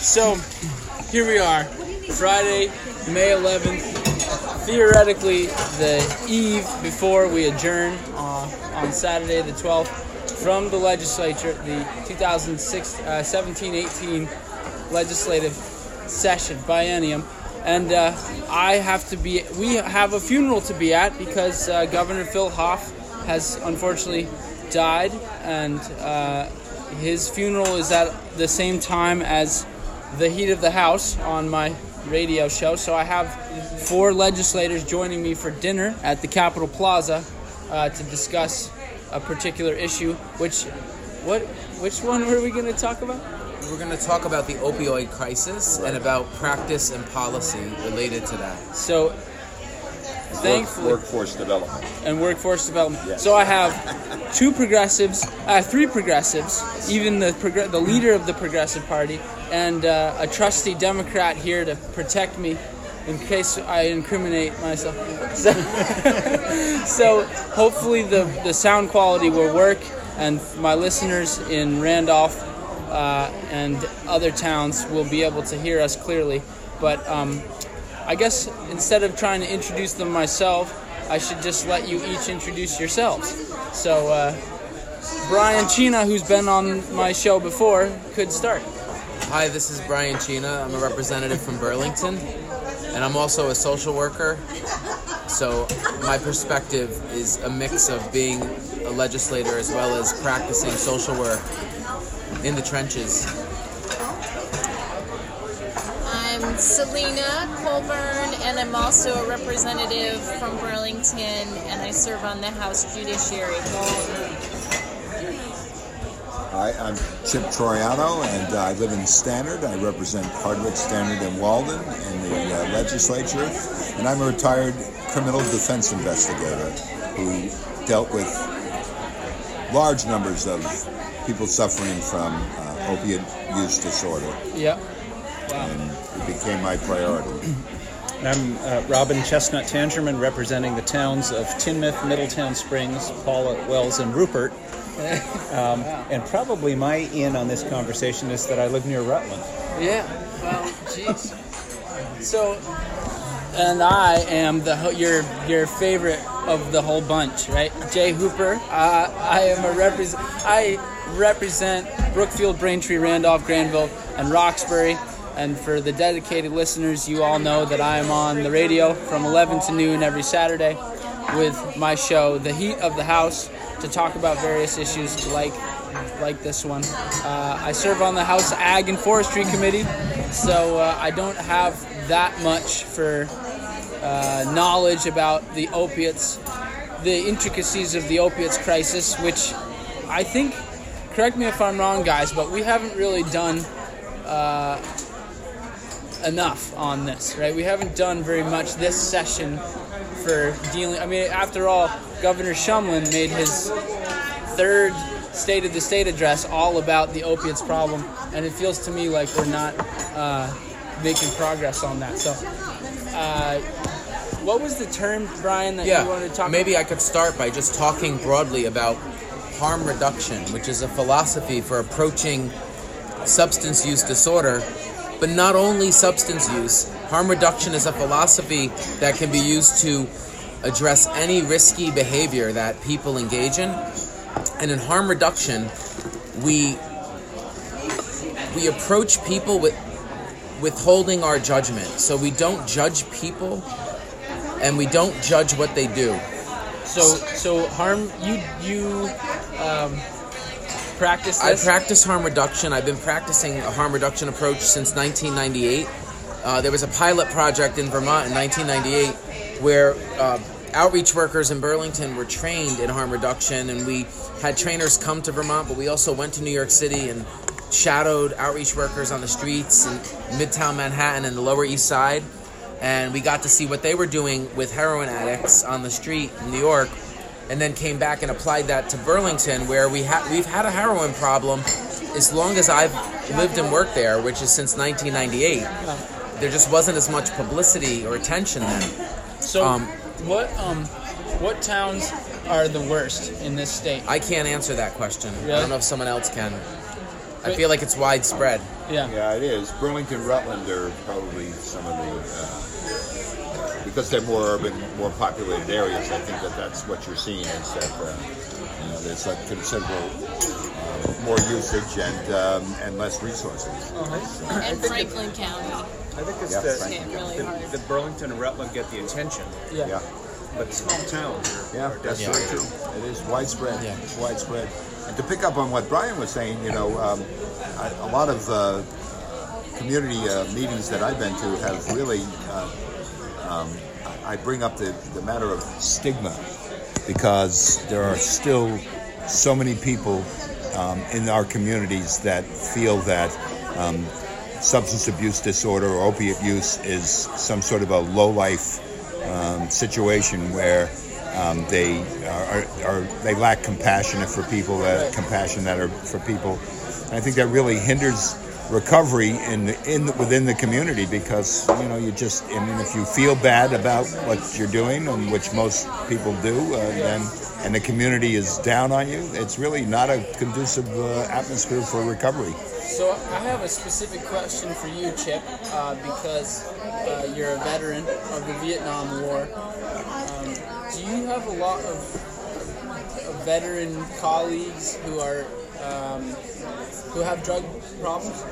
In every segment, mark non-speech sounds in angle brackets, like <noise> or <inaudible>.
So, here we are, Friday, May 11th. Theoretically, the eve before we adjourn uh, on Saturday, the 12th, from the legislature, the 2017-18 legislative session, biennium. And uh, I have to be, we have a funeral to be at because uh, Governor Phil Hoff has unfortunately died, and uh, his funeral is at the same time as the heat of the house on my radio show. So I have four legislators joining me for dinner at the Capitol Plaza uh, to discuss a particular issue. Which, what, which one were we going to talk about? We're going to talk about the opioid crisis and about practice and policy related to that. So, thankfully, workforce development. and workforce development. Yes. So I have two progressives, uh, three progressives, even the progr- the leader of the Progressive Party, and uh, a trusty Democrat here to protect me in case I incriminate myself. So, <laughs> so hopefully the the sound quality will work, and my listeners in Randolph uh, and other towns will be able to hear us clearly. But um, I guess instead of trying to introduce them myself, I should just let you each introduce yourselves. So, uh, Brian Cina, who's been on my show before, could start. Hi, this is Brian Cina. I'm a representative from Burlington, and I'm also a social worker. So, my perspective is a mix of being a legislator as well as practicing social work in the trenches. I'm Selene Colburn, and I'm also a representative from Burlington, and I serve on the House Judiciary. Hi, I'm Chip Troiano, and I live in Stannard. I represent Hardwick, Stannard, and Walden in the uh, legislature, and I'm a retired criminal defense investigator who dealt with large numbers of people suffering from uh, opiate use disorder, Yep. and it became my priority. I'm uh, Robin Chesnut-Tangerman, representing the towns of Tinmouth, Middletown Springs, Pawlet, Wells, and Rupert. Um, and probably my in on this conversation is that I live near Rutland. Yeah. Well, jeez. So, and I am the your your favorite of the whole bunch, right? Jay Hooper. Uh, I am a represent. I represent Brookfield, Braintree, Randolph, Granville, and Roxbury. And for the dedicated listeners, you all know that I am on the radio from 11 to noon every Saturday with my show, The Heat of the House, to talk about various issues like like this one. Uh, I serve on the House Ag and Forestry Committee, so uh, I don't have that much for uh, knowledge about the opiates, the intricacies of the opiates crisis, which I think, correct me if I'm wrong, guys, but we haven't really done uh, enough on this, right? We haven't done very much this session for dealing. I mean, after all, Governor Shumlin made his third State of the State address all about the opiates problem, and it feels to me like we're not uh, making progress on that. So, uh, what was the term, Brian, that you wanted to Yeah, talk maybe I could start by just talking broadly about harm reduction, which is a philosophy for approaching substance use disorder. But not only substance use, harm reduction is a philosophy that can be used to address any risky behavior that people engage in. And in harm reduction, we we approach people with withholding our judgment. So we don't judge people and we don't judge what they do. So, so harm you you um, practice I practice harm reduction. I've been practicing a harm reduction approach since 1998. Uh, there was a pilot project in Vermont in 1998 where uh, outreach workers in Burlington were trained in harm reduction, and we had trainers come to Vermont, but we also went to New York City and shadowed outreach workers on the streets in Midtown Manhattan and the Lower East Side. And we got to see what they were doing with heroin addicts on the street in New York and then came back and applied that to Burlington, where we ha- we've had a heroin problem as long as I've lived and worked there, which is since 1998. There just wasn't as much publicity or attention then. so, um, what um, what towns are the worst in this state? I can't answer that question. I don't know if someone else can. I feel like it's widespread. Yeah. Yeah, it is. Burlington, Rutland are probably some of the uh, because they're more urban, more populated areas. I think that that's what you're seeing is that uh, you know there's like considerable uh, more usage and um, and less resources. And Franklin County. I think it's Yeah, the, really the, the Burlington and Rutland get the attention, Yeah. Yeah, but small towns are, yeah, are that's definitely very true. It is widespread. Yeah. It's widespread. And to pick up on what Brian was saying, you know, um, I, a lot of uh, community uh, meetings that I've been to have really. Uh, um, I I bring up the, the matter of stigma because there are still so many people um, in our communities that feel that um, substance abuse disorder or opiate use is some sort of a low life um, situation where um, they are, are they lack compassion for people, uh, compassion that are for people. And I think that really hinders recovery in the, in within the community because you know you just I mean if you feel bad about what you're doing and which most people do uh, then and the community is down on you it's really not a conducive uh, atmosphere for recovery So I have a specific question for you, Chip, uh, because uh, you're a veteran of the Vietnam War. Um, do you have a lot of, of veteran colleagues who are um, who have drug problems?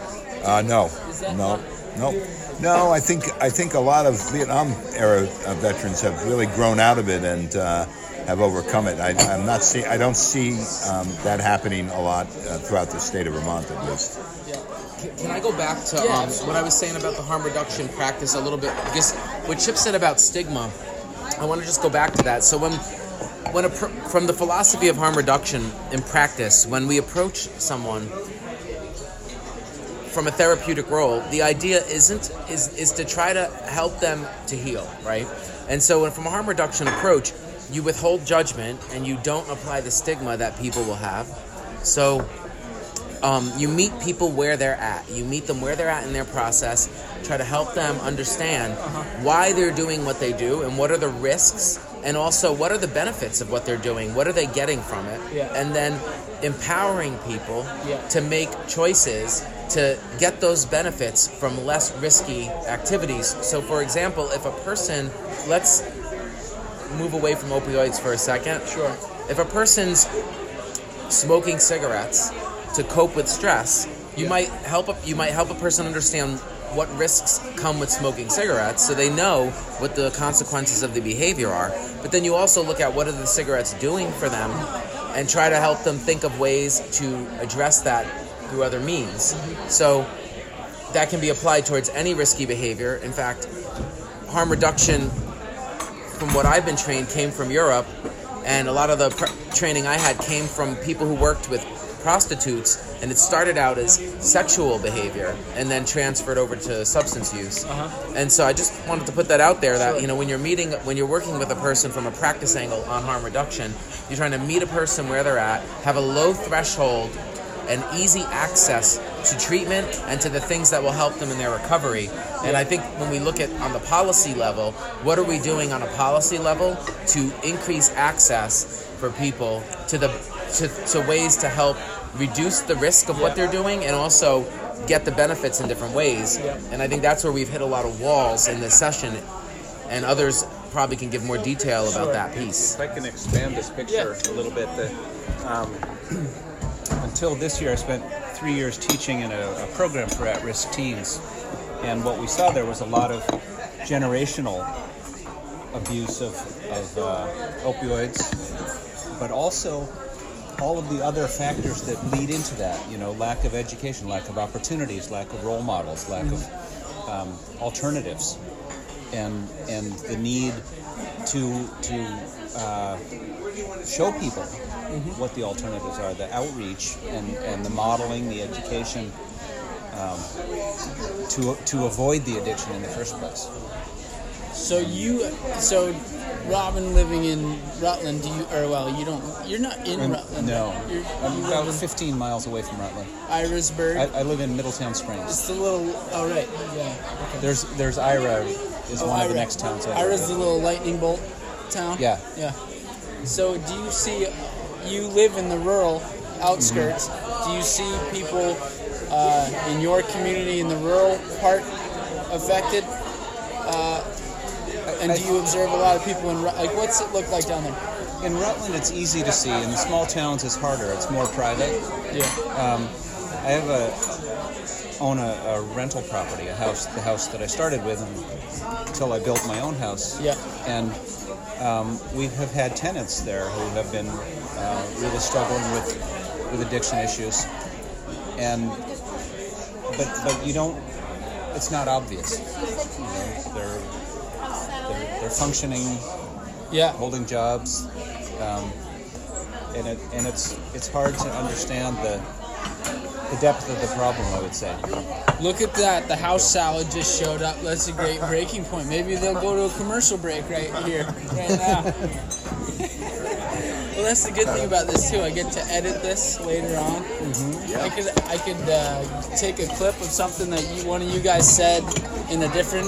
Uh, no, Is that no, not- no, no. I think I think a lot of Vietnam era uh, veterans have really grown out of it and uh, have overcome it. I, I'm not see. I don't see um, that happening a lot uh, throughout the state of Vermont, at least. Yeah. Can- Can I go back to Yeah, um, what I was saying about the harm reduction practice a little bit? Because what Chip said about stigma, I want to just go back to that. So when when a, pr- from the philosophy of harm reduction in practice, when we approach someone from a therapeutic role, the idea isn't is is to try to help them to heal, right? And so, when from a harm reduction approach, you withhold judgment and you don't apply the stigma that people will have. So, um, you meet people where they're at. You meet them where they're at in their process. Try to help them understand why they're doing what they do and what are the risks, and also what are the benefits of what they're doing. What are they getting from it? Yeah. And then empowering people Yeah. to make choices to get those benefits from less risky activities. So, for example, if a person, let's move away from opioids for a second. Sure. If a person's smoking cigarettes to cope with stress, you might help a, you might help a person understand what risks come with smoking cigarettes so they know what the consequences of the behavior are. But then you also look at what are the cigarettes doing for them and try to help them think of ways to address that through other means. So that can be applied towards any risky behavior. In fact, harm reduction from what I've been trained came from Europe, and a lot of the pr- training I had came from people who worked with prostitutes, and it started out as sexual behavior and then transferred over to substance use. Uh-huh. And so I just wanted to put that out there that you know when you're meeting when you're working with a person from a practice angle on harm reduction, you're trying to meet a person where they're at, have a low threshold and easy access to treatment and to the things that will help them in their recovery. And I think when we look at on the policy level, what are we doing on a policy level to increase access for people to the to, to ways to help reduce the risk of what they're doing and also get the benefits in different ways. Yeah. And I think that's where we've hit a lot of walls in this session and others probably can give more detail about Sure. that piece. If I can expand this picture a little bit, the, um, until this year, I spent three years teaching in a, a program for at-risk teens, and what we saw there was a lot of generational abuse of, of uh, opioids, but also all of the other factors that lead into that. You know, lack of education, lack of opportunities, lack of role models, lack of um, alternatives, and and the need to to uh, show people what the alternatives are, the outreach and, and the modeling, the education um, to to avoid the addiction in the first place. So you, so Robin living in Rutland, do you, or well, you don't, you're not in And- Rutland. no, You're, I'm about in 15 miles away from Rutland. Irisburg. I, I live in Middletown Springs. it's the little, oh right, yeah. Okay. There's there's Ira is Oh, one of the next towns. Ira's the little lightning bolt town. Yeah. Yeah. So do you see, you live in the rural outskirts. Mm-hmm. Do you see people uh, in your community in the rural part affected? Uh, and do you observe a lot of people in like what's it look like down there? In Rutland, it's easy to see. In the small towns, it's harder. It's more private. Yeah. I have a own a, a rental property, a house, the house that I started with until I built my own house. Yeah. And um, we have had tenants there who have been uh, really struggling with with addiction issues, and but but you don't. It's not obvious. You know, they're, they're they're functioning, Yeah. holding jobs, um, and it and it's it's hard to understand the the depth of the problem. I would say. Look at that. The house salad just showed up. That's a great breaking point. Maybe they'll go to a commercial break right here, <laughs> right now. <laughs> well, that's the good thing about this too. I get to edit this later on. I could I could uh, take a clip of something that you, one of you guys said in a different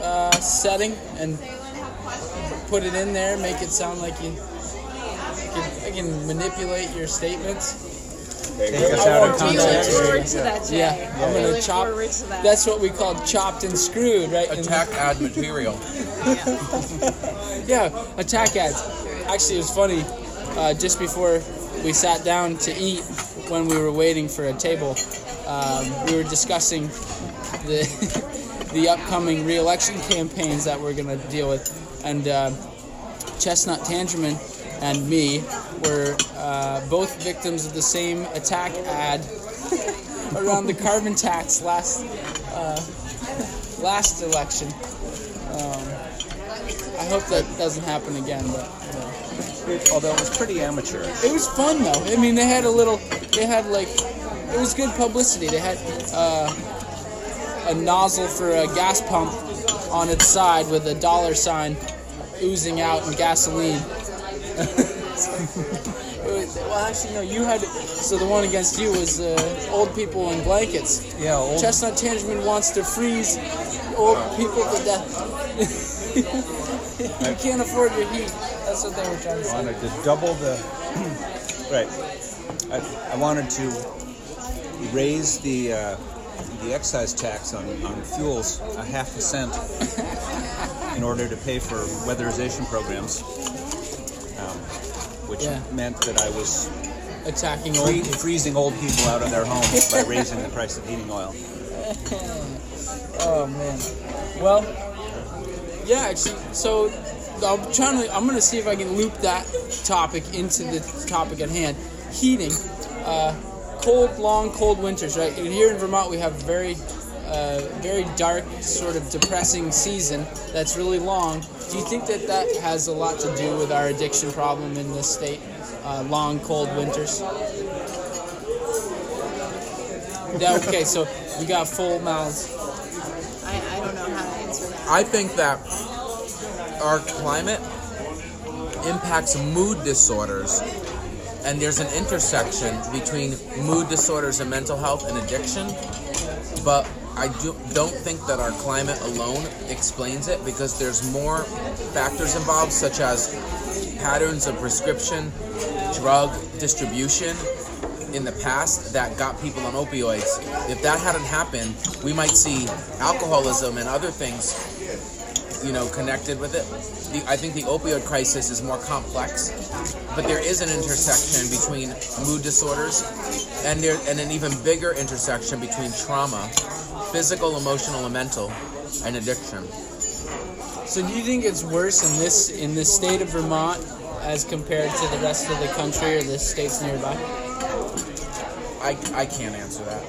uh, setting and put it in there. Make it sound like you. I can, I can manipulate your statements. Take us out of context. forward to that, Jay. Yeah, I'm gonna chop. that. That's what we call chopped and screwed, right? Attack <laughs> ad material. <laughs> Yeah, attack ads. Actually, it was funny. Uh, just before we sat down to eat, when we were waiting for a table, um, we were discussing the <laughs> the upcoming re-election campaigns that we're gonna deal with, and uh, Chesnut-Tangerman and me were uh, both victims of the same attack ad <laughs> around the carbon tax last uh, last election. Um, I hope that doesn't happen again, but Although it was pretty amateur. it was fun though. I mean, they had a little, they had like, it was good publicity. They had uh, a nozzle for a gas pump on its side with a dollar sign oozing out and gasoline. <laughs> Was- well, actually, no. You had so the one against you was uh, old people in blankets. Yeah, old Chestnut Tangerman wants to freeze old people to death. <laughs> <laughs> you can't afford your heat. That's what they were trying to say. wanted to double the <clears throat> right. I, I wanted to raise the uh, the excise tax on, on fuels a half a cent <laughs> in order to pay for weatherization programs, um, which Yeah. meant that I was Attacking old free, people. freezing old people out of their homes by <laughs> raising the price of heating oil. Oh man. Well, yeah. Actually, so I'm trying to. I'm gonna see if I can loop that topic into the topic at hand. Heating. Uh, cold, long, cold winters. Right. And here in Vermont, we have very, uh, very dark, sort of depressing season that's really long. Do you think that that has a lot to do with our addiction problem in this state? Uh, long, cold winters. Yeah, okay, so we got full mouths. I, I don't know how to answer that. I think that our climate impacts mood disorders, and there's an intersection between mood disorders and mental health and addiction. But I do, don't think that our climate alone explains it because there's more factors involved, such as patterns of prescription, drug distribution in the past that got people on opioids. If that hadn't happened, we might see alcoholism and other things you know, connected with it. The, I think the opioid crisis is more complex, but there is an intersection between mood disorders, and there and an even bigger intersection between trauma, physical, emotional, and mental, and addiction. So do you think it's worse in this in the state of Vermont as compared to the rest of the country or the states nearby? I, I can't answer that.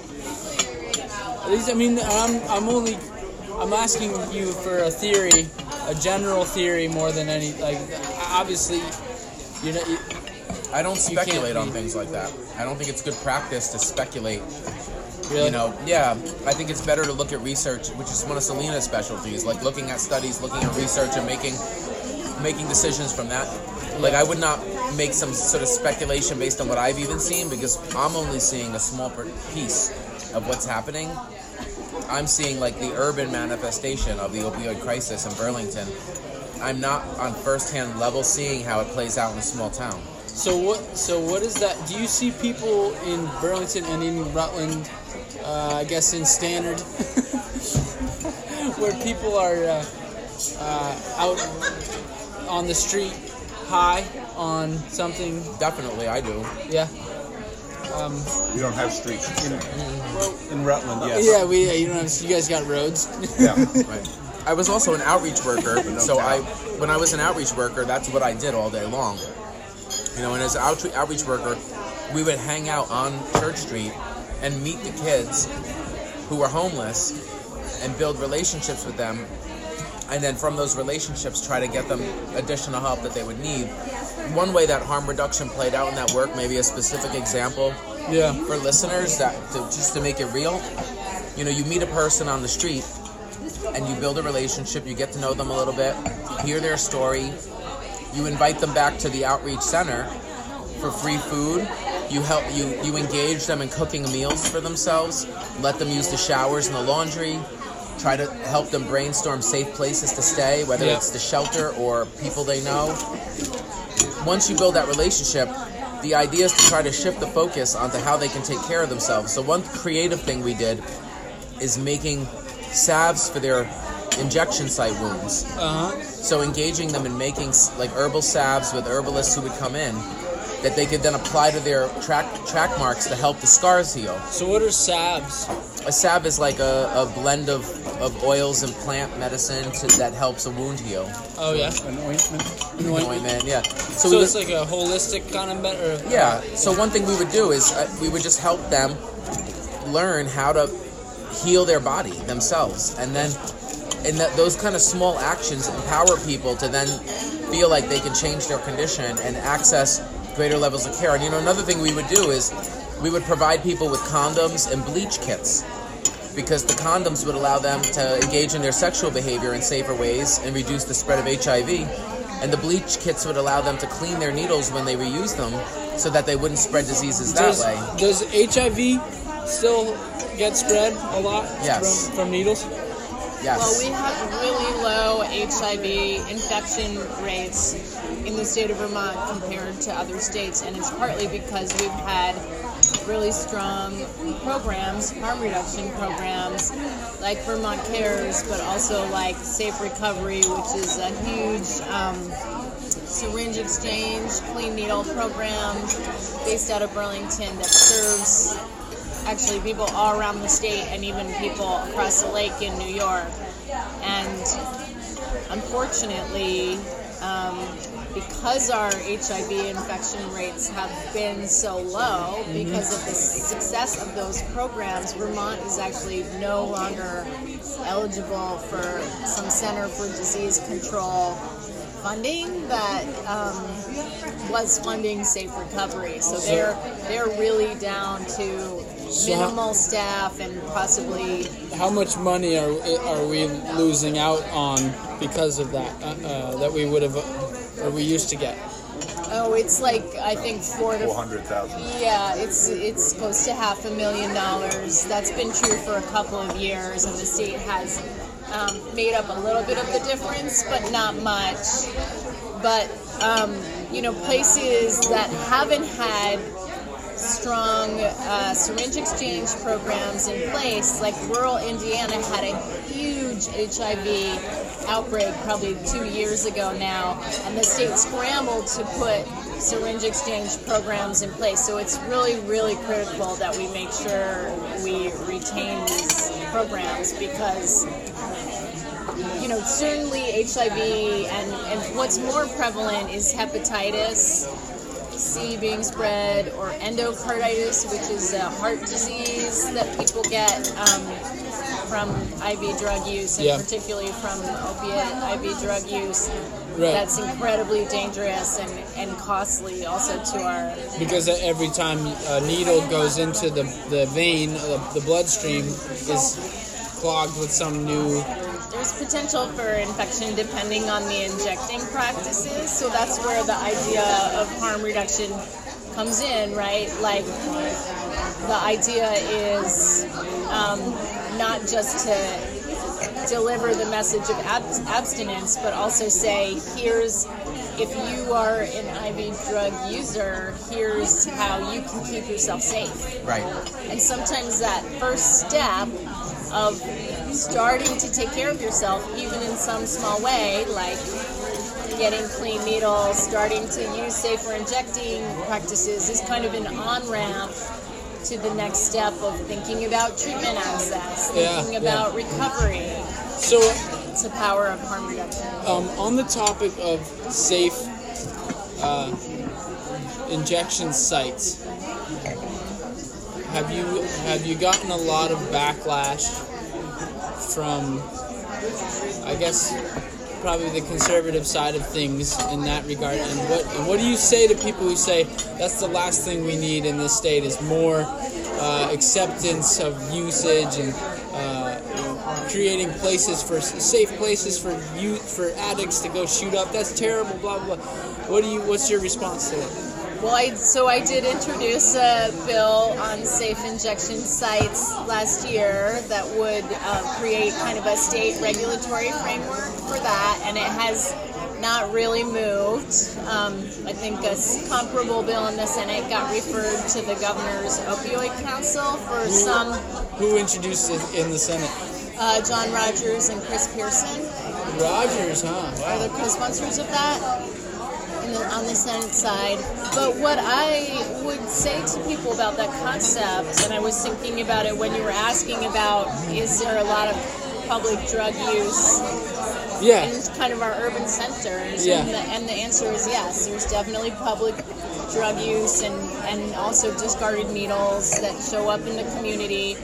I mean, I'm I'm only I'm asking you for a theory, a general theory more than any like. Obviously, you know, you- I don't speculate on things like that. I don't think it's good practice to speculate. really, You know, yeah, I think it's better to look at research, which is one of Selene's specialties, like looking at studies, looking at research, and making making decisions from that. Like I would not make some sort of speculation based on what I've even seen because I'm only seeing a small piece of what's happening. I'm seeing like the urban manifestation of the opioid crisis in Burlington. I'm not on first-hand level seeing how it plays out in a small town. So what? So what is that? Do you see people in Burlington and in Rutland uh, I guess in Stannard, <laughs> where people are uh, uh, out on the street high on something. Definitely, I do. Yeah, Um, we don't have streets in Stannard. In Rutland, yes. yeah. We you know you guys got roads. Yeah. <laughs> Right. I was also an outreach worker, so I, when I was an outreach worker, that's what I did all day long. You know, and as an out- outreach worker, we would hang out on Church Street and meet the kids who were homeless and build relationships with them, and then from those relationships, try to get them additional help that they would need. One way that harm reduction played out in that work, maybe a specific example, yeah. for listeners that to, just to make it real you know you meet a person on the street and you build a relationship you get to know them a little bit hear their story you invite them back to the outreach center for free food you help you you engage them in cooking meals for themselves let them use the showers and the laundry try to help them brainstorm safe places to stay whether Yeah. it's the shelter or people they know once you build that relationship, the idea is to try to shift the focus onto how they can take care of themselves. So one creative thing we did is making salves for their injection site wounds. Uh huh. So engaging them in making like herbal salves with herbalists who would come in that they could then apply to their track track marks to help the scars heal. So what are salves? A salve is like a, a blend of, of oils and plant medicine to, that helps a wound heal. Oh yeah, An ointment. An ointment. Ointment, yeah. So, we would- it's like a holistic kind of met- or Yeah. So one thing we would do is uh, we would just help them learn how to heal their body themselves, and then in that those kind of small actions empower people to then feel like they can change their condition and access greater levels of care. And you know, another thing we would do is we would provide people with condoms and bleach kits. Because the condoms would allow them to engage in their sexual behavior in safer ways and reduce the spread of HIV. And the bleach kits would allow them to clean their needles when they reuse them so that they wouldn't spread diseases that does, way. does HIV still get spread a lot Yes. from, from needles? Yes. Well, we have really low HIV infection rates in the state of Vermont compared to other states, and it's partly because we've had really strong programs, harm reduction programs, like Vermont Cares, but also like Safe Recovery, which is a huge um, syringe exchange, clean needle program based out of Burlington that serves actually people all around the state and even people across the lake in New York. And unfortunately, um, because our HIV infection rates have been so low, because of the success of those programs, Vermont is actually no longer eligible for some Center for Disease Control funding that um, was funding safe recovery. So they're they're really down to So how- staff and possibly How much money are are we losing out on because of that? Uh, uh, that we would have, or we used to get. oh, it's like I think four to Four hundred thousand. Yeah, it's it's close to half a million dollars. That's been true for a couple of years, and the state has um, made up a little bit of the difference, but not much. But um, you know, places that haven't had strong uh, syringe exchange programs in place, like rural Indiana had a huge HIV outbreak probably two years ago now, and the state scrambled to put syringe exchange programs in place. So it's really, really critical that we make sure we retain these programs because you know, certainly HIV and, and what's more prevalent is hepatitis C being spread or endocarditis, which is a heart disease that people get um, from IV drug use and Yeah. particularly from opiate IV drug use. Right. That's incredibly dangerous and, and costly also to our Because every time a needle goes into the, the vein, the, the bloodstream is clogged with some new. There's potential for infection depending on the injecting practices. So that's where the idea of harm reduction comes in, right? Like the idea is um, not just to deliver the message of ab- abstinence, but also say, here's if you are an IV drug user, here's how you can keep yourself safe. Right. And sometimes that first step of starting to take care of yourself, even in some small way, like getting clean needles, starting to use safer injecting practices, is kind of an on ramp to the next step of thinking about treatment access, thinking yeah. about recovery. So, It's a power of harm reduction. um, on the topic of safe uh, injection sites, have you have you gotten a lot of backlash from, I guess, probably the conservative side of things in that regard? And what and what do you say to people who say that's the last thing we need in this state is more uh, acceptance of usage and uh, creating places for safe places for you for addicts to go shoot up? That's terrible. Blah blah. blah. What do you? What's your response to that? Well, I, so I did introduce a bill on safe injection sites last year that would uh, create kind of a state regulatory framework for that, and it has not really moved. Um, I think a comparable bill in the Senate got referred to the governor's opioid council for some. Who introduced it in the Senate? Uh, John Rogers and Chris Pearson Rogers, huh? are the co-sponsors of that on the Senate side. But what I would say to people about that concept, and I was thinking about it when you were asking about, is there a lot of public drug use Yeah. in kind of our urban centers? Yeah. And, the, and the answer is yes. There's definitely public drug use and, and also discarded needles that show up in the community.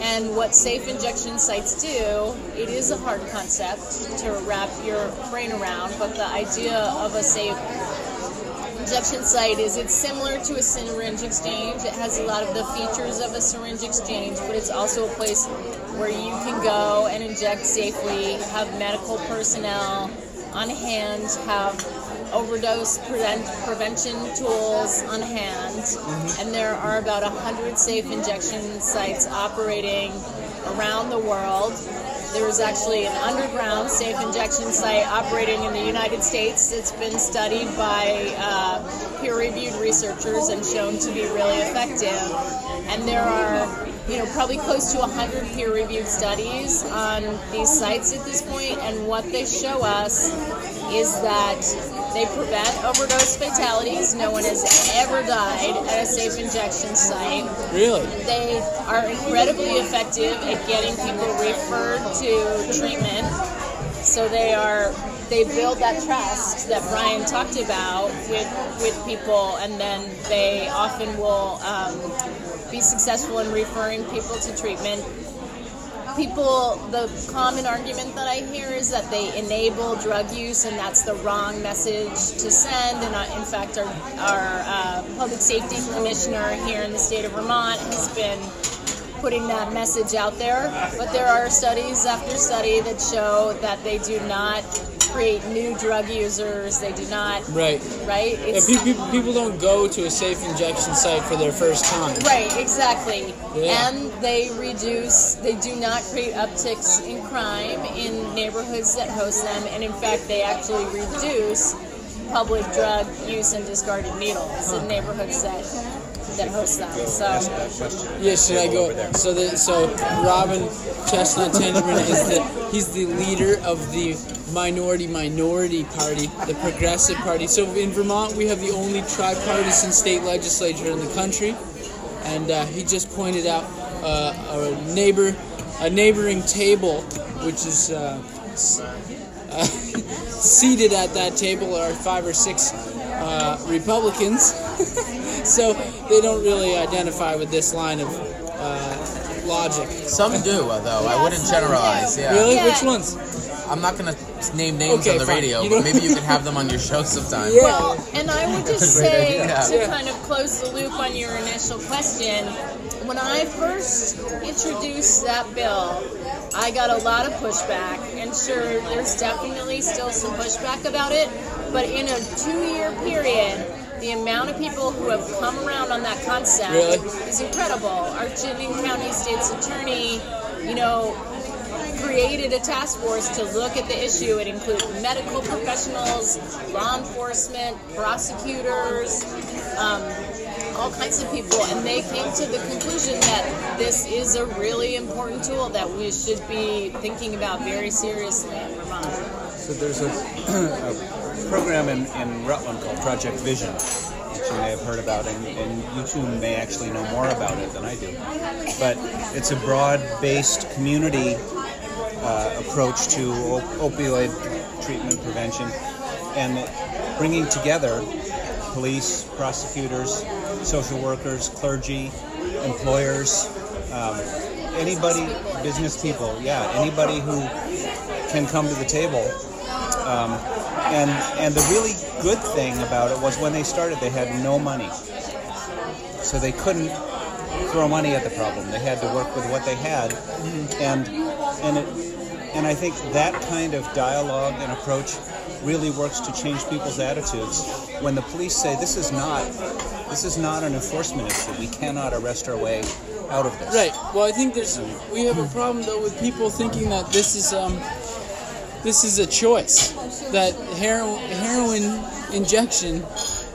And what safe injection sites do, it is a hard concept to wrap your brain around, but the idea of a safe injection site is it's similar to a syringe exchange. It has a lot of the features of a syringe exchange, but it's also a place where you can go and inject safely, have medical personnel on hand, have overdose prevent, prevention tools on hand, and there are about 100 safe injection sites operating around the world. There is actually an underground safe injection site operating in the United States. It's been studied by uh, peer-reviewed researchers and shown to be really effective. And there are, you know, probably close to 100 peer-reviewed studies on these sites at this point, and what they show us is that they prevent overdose fatalities. No one has ever died at a safe injection site. Really? They are incredibly effective at getting people referred to treatment. So they are they build that trust that Brian talked about with with people, and then they often will um, be successful in referring people to treatment. People, the common argument that I hear is that they enable drug use, and that's the wrong message to send. And uh, in fact, our, our uh, public safety commissioner here in the state of Vermont has been putting that message out there. But there are studies after study that show that they do not create new drug users. They do not, Right. right? Yeah, people, people don't go to a safe injection site for their first time. Right, exactly. Yeah. And they reduce, they do not create upticks in crime in neighborhoods that host them, and in fact, they actually reduce public drug use and discarded needles in neighborhoods that that host them. So, Yeah, should I go? So the so Robin Chesnut-Tangerman is the he's the leader of the minority minority party, the Progressive Party. So in Vermont, we have the only tripartisan state legislature in the country, and uh, he just pointed out uh, a neighbor, a neighboring table, which is. Uh, uh, <laughs> seated at that table are five or six uh, Republicans, <laughs> so they don't really identify with this line of uh, logic. Some do, uh, though. I wouldn't generalize. Yeah. Really? Yeah. Which ones? I'm not gonna name names Okay, on the fine. radio, You but maybe you <laughs> could have them on your show sometime. Yeah. well, and I would <laughs> just say idea. to kind of close the loop on your initial question, when I first introduced that bill, I got a lot of pushback, and sure, there's definitely still some pushback about it, but in a two-year period, the amount of people who have come around on that concept Really? is incredible. Our Chittenden County State's Attorney, you know, created created a task force to look at the issue. It included medical professionals, law enforcement, prosecutors, um, all kinds of people, and they came to the conclusion that this is a really important tool that we should be thinking about very seriously in Vermont. So there's a, <clears throat> a program in, in Rutland called Project Vision, which you may have heard about, and, and you two may actually know more about it than I do. But it's a broad-based community uh, approach to op- opioid treatment prevention, and bringing together police, prosecutors, social workers, clergy, employers, um, anybody, business people, yeah, anybody who can come to the table. Um, and and the really good thing about it was when they started, they had no money, so they couldn't throw money at the problem. They had to work with what they had, and and it and I think that kind of dialogue and approach really works to change people's attitudes. When the police say this is not this is not an enforcement issue, we cannot arrest our way out of this. Right. Well, I think there's we have a problem though with people thinking that this is um this is a choice that heroin heroin injection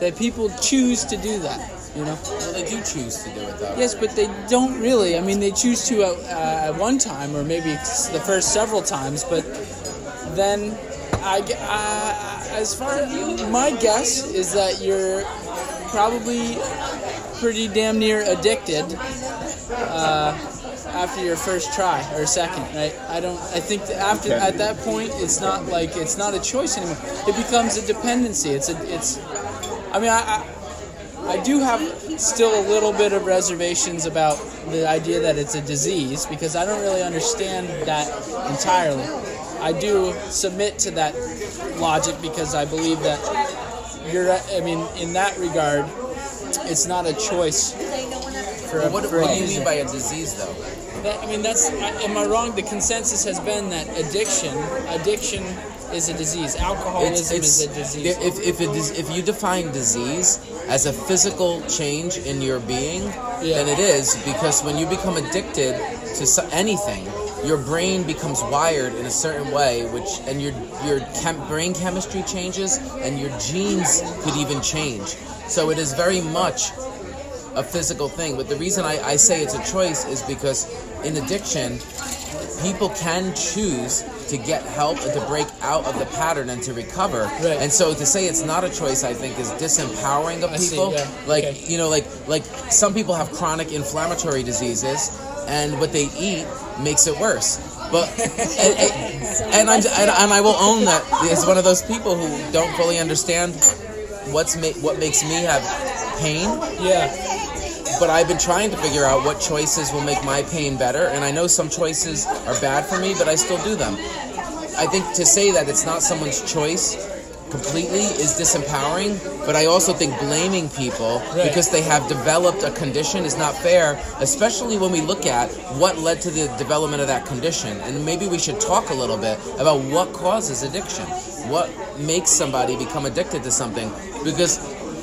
that people choose to do that. You know. Well, they do choose to do it though. Yes, but they don't really. I mean, they choose to at, uh, at one time or maybe the first several times, but then I, uh, as far as my guess is that you're probably pretty damn near addicted uh, after your first try or second, right? I don't. I think that after at that point, it's not like it's not a choice anymore. It becomes a dependency. It's a. It's. I mean, I. I I do have still a little bit of reservations about the idea that it's a disease because I don't really understand that entirely. I do submit to that logic because I believe that you're. I mean, in that regard, it's not a choice for What, for what do you mean by a disease though? That, I mean, that's. Am I wrong? The consensus has been that addiction, addiction, is a disease. Alcoholism is a disease. If if it is, if you define disease as a physical change in your being, Yeah. then it is because when you become addicted to anything, your brain becomes wired in a certain way, which and your your chem- brain chemistry changes, and your genes could even change. So it is very much a physical thing. But the reason I, I say it's a choice is because in addiction, people can choose to get help and to break out of the pattern and to recover. Right. And so to say it's not a choice, I think, is disempowering of I see, people. yeah, Like okay. you know, like like some people have chronic inflammatory diseases, and what they eat makes it worse. But <laughs> and, and, and, and, and I will own that as one of those people who don't fully understand what's ma- what makes me have pain yeah. but I've been trying to figure out what choices will make my pain better, and I know some choices are bad for me, but I still do them. I think to say that it's not someone's choice completely is disempowering, but I also think blaming people Right. because they have developed a condition is not fair, especially when we look at what led to the development of that condition. And maybe we should talk a little bit about what causes addiction. What makes somebody become addicted to something because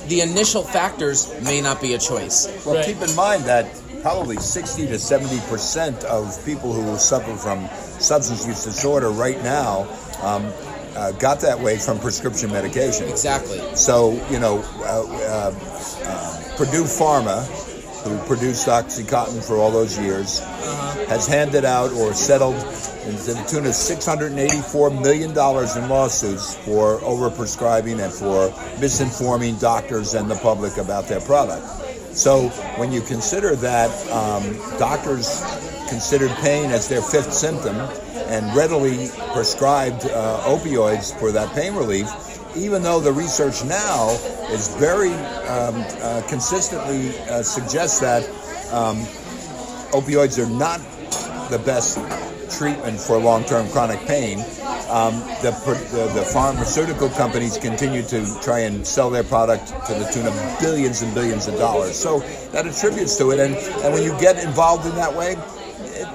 the initial factors may not be a choice. Well, Right. keep in mind that probably 60 to 70 percent of people who suffer from substance use disorder right now um, uh, got that way from prescription medication. Exactly. So, you know, uh, uh, uh, Purdue Pharma, who produced OxyContin for all those years, has handed out or settled in to the tune of $684 million in lawsuits for overprescribing and for misinforming doctors and the public about their product. So, when you consider that um, doctors considered pain as their fifth symptom and readily prescribed uh, opioids for that pain relief, even though the research now is very um, uh, consistently uh, suggests that um, opioids are not the best treatment for long-term chronic pain. Um, the, the the pharmaceutical companies continue to try and sell their product to the tune of billions and billions of dollars. So that attributes to it, and and when you get involved in that way,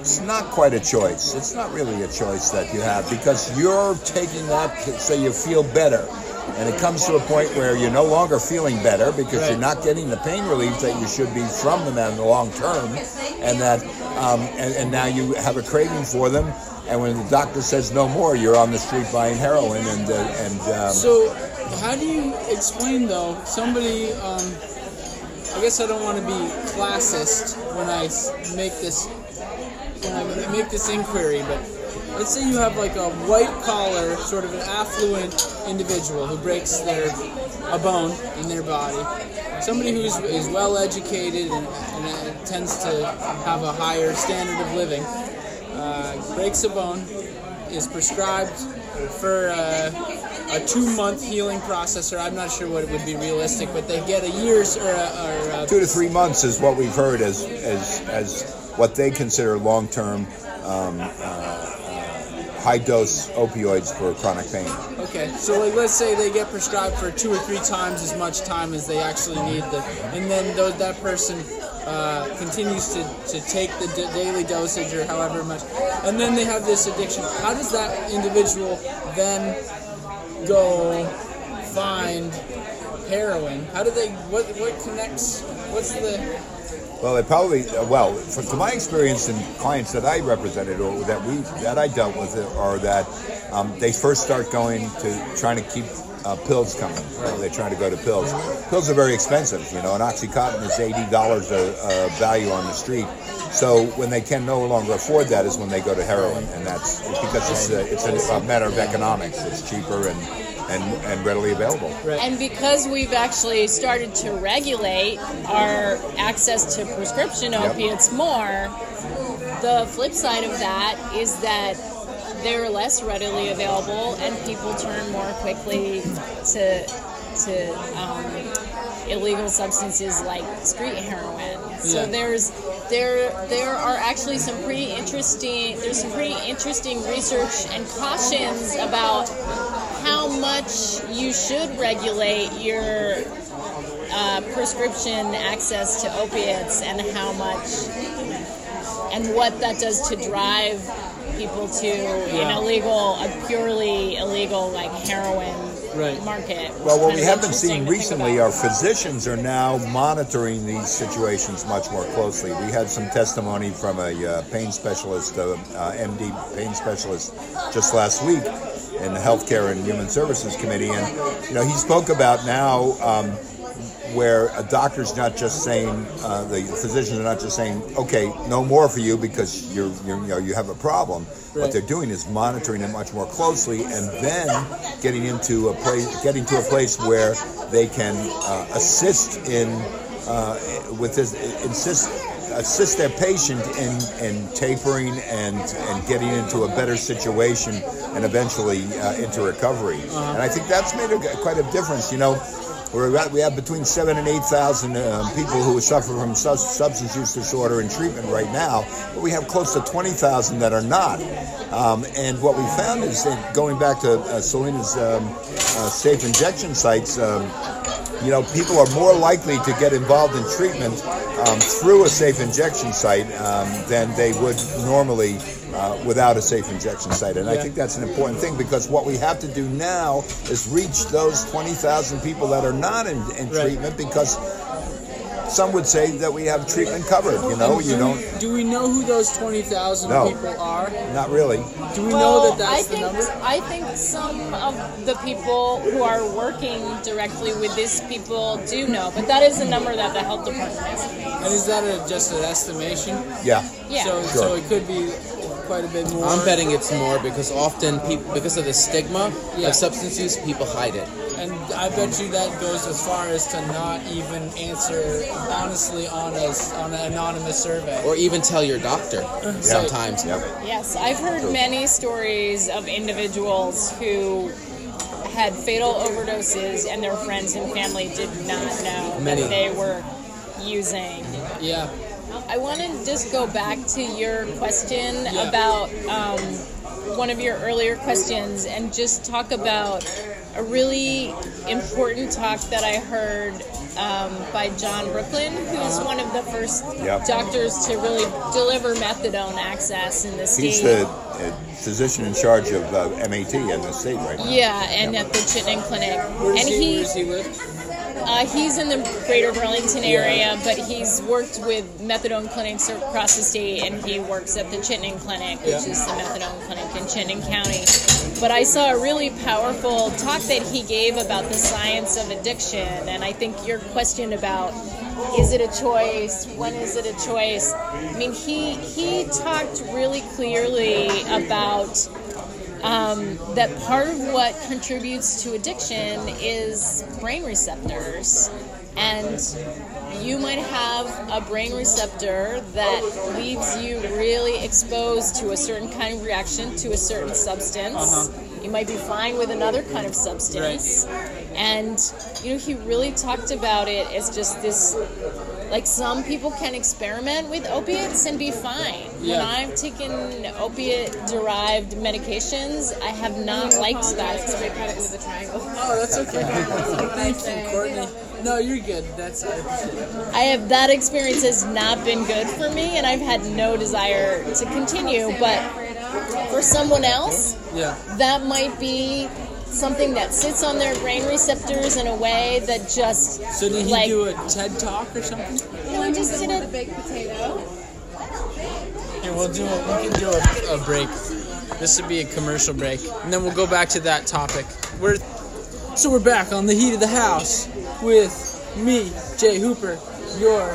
it's not quite a choice. It's not really a choice that you have because you're taking that so you feel better. And it comes to a point where you're no longer feeling better because you're not getting the pain relief that you should be from them in the long term, and that um, and, and now you have a craving for them. and when the doctor says no more, you're on the street buying heroin, and uh, and um, So, how do you explain though somebody? Um, I guess I don't want to be classist when I make this make this inquiry, but let's say you have like a white collar, sort of an affluent individual who breaks their a bone in their body. Somebody who's well educated and, and uh, tends to have a higher standard of living uh, breaks a bone, is prescribed for uh, a two-month healing process, or I'm not sure what would be realistic, but they get a year's or, a, or a, two to three months is what we've heard as as as what they consider long term um, uh, high dose opioids for chronic pain. Okay, so like let's say they get prescribed for two or three times as much time as they actually need, the, and then those, that person uh, continues to, to take the d- daily dosage or however much, and then they have this addiction. How does that individual then go find heroin? How do they? What what connects? What's the? Well, they probably well, from, to my experience and clients that I represented or that we that I dealt with, are that um, they first start going to trying to keep uh, pills coming. They're trying to go to pills. Pills are very expensive. You know, an OxyContin is eighty dollars a, a value on the street. So when they can no longer afford that is when they go to heroin, and that's because it's a, it's a, a matter of economics. It's cheaper and and, and readily available. And because we've actually started to regulate our access to prescription Yep. opiates more, the flip side of that is that they're less readily available and people turn more quickly to to um, illegal substances like street heroin. So there's there there are actually some pretty interesting there's some pretty interesting research and cautions about how much you should regulate your uh, prescription access to opiates and how much and what that does to drive people to an Yeah. illegal, a purely illegal like heroin Right. market. Well, what we have been interesting seeing recently about. are physicians are now monitoring these situations much more closely. We had some testimony from a uh, pain specialist, uh, uh, MD pain specialist, just last week in the Healthcare and Human Services Committee, and you know he spoke about now. Um, where a doctor's not just saying, uh, the physicians are not just saying, okay, no more for you because you're, you're you know you have a problem. What they're doing is monitoring it much more closely, and then getting into a place, getting to a place where they can uh, assist in uh, with this, insist assist their patient in, in tapering and and getting into a better situation and eventually uh, into recovery. And I think that's made a, quite a difference. You know, we're we have between seven and eight thousand um, people who suffer from sus- substance use disorder in treatment right now, but we have close to twenty thousand that are not. Um, and what we found is that going back to uh, Selene's um, uh, safe injection sites. Um, you know, people are more likely to get involved in treatment um, through a safe injection site um, than they would normally uh, without a safe injection site. And I think that's an important thing because what we have to do now is reach those 20,000 people that are not in, in Right. treatment because some would say that we have treatment covered. You know, And you do don't, We, do we know who those twenty thousand No. people are? not really. Do we well, know that that's I the think number? I think some of the people who are working directly with these people do know, but that is the number that the health department estimates. And is that a, just an estimation? Yeah. Yeah. So, Sure. so it could be quite a bit more. I'm betting it's more because often people, because of the stigma Yeah. of substance use, people hide it. And I bet you that goes as far as to not even answer honestly on a on an anonymous survey. Or even tell your doctor <laughs> sometimes. Yep. Yes, I've heard many stories of individuals who had fatal overdoses and their friends and family did not know Many. that they were using. Yeah. I want to just go back to your question Yeah. about um, one of your earlier questions and just talk about a really important talk that I heard um, by John Brooklyn, who's one of the first Yep. doctors to really deliver methadone access in the state. He's the uh, physician in charge of uh, MAT in the state right now. Yeah, and at the Chittenden Clinic. Where and he, he, where does he live? Uh, he's in the greater Burlington area, but he's worked with methadone clinics across the state, and he works at the Chittenden Clinic, which Yeah. is the methadone clinic in Chittenden County. But I saw a really powerful talk that he gave about the science of addiction, and I think your question about is it a choice? When is it a choice? I mean, he he talked really clearly about um, that part of what contributes to addiction is brain receptors. And you might have a brain receptor that leaves you really exposed to a certain kind of reaction to a certain substance. You might be fine with another kind of substance. And, you know, he really talked about it as just this like some people can experiment with opiates and be fine. When Yeah. I've taken opiate derived medications, I have not liked that experience. Oh, that's okay. Thank you, Courtney. No, you're good. That's I appreciate it. I have that experience has not been good for me and I've had no desire to continue, but for someone else, Yeah. that might be something that sits on their brain receptors in a way that just So did he like do a TED talk or something? no, I just did a baked potato. Yeah, we'll do a, we can do a, a break. This would be a commercial break, and then we'll go back to that topic. We're so we're back on the heat of the house with me, Jay Hooper, your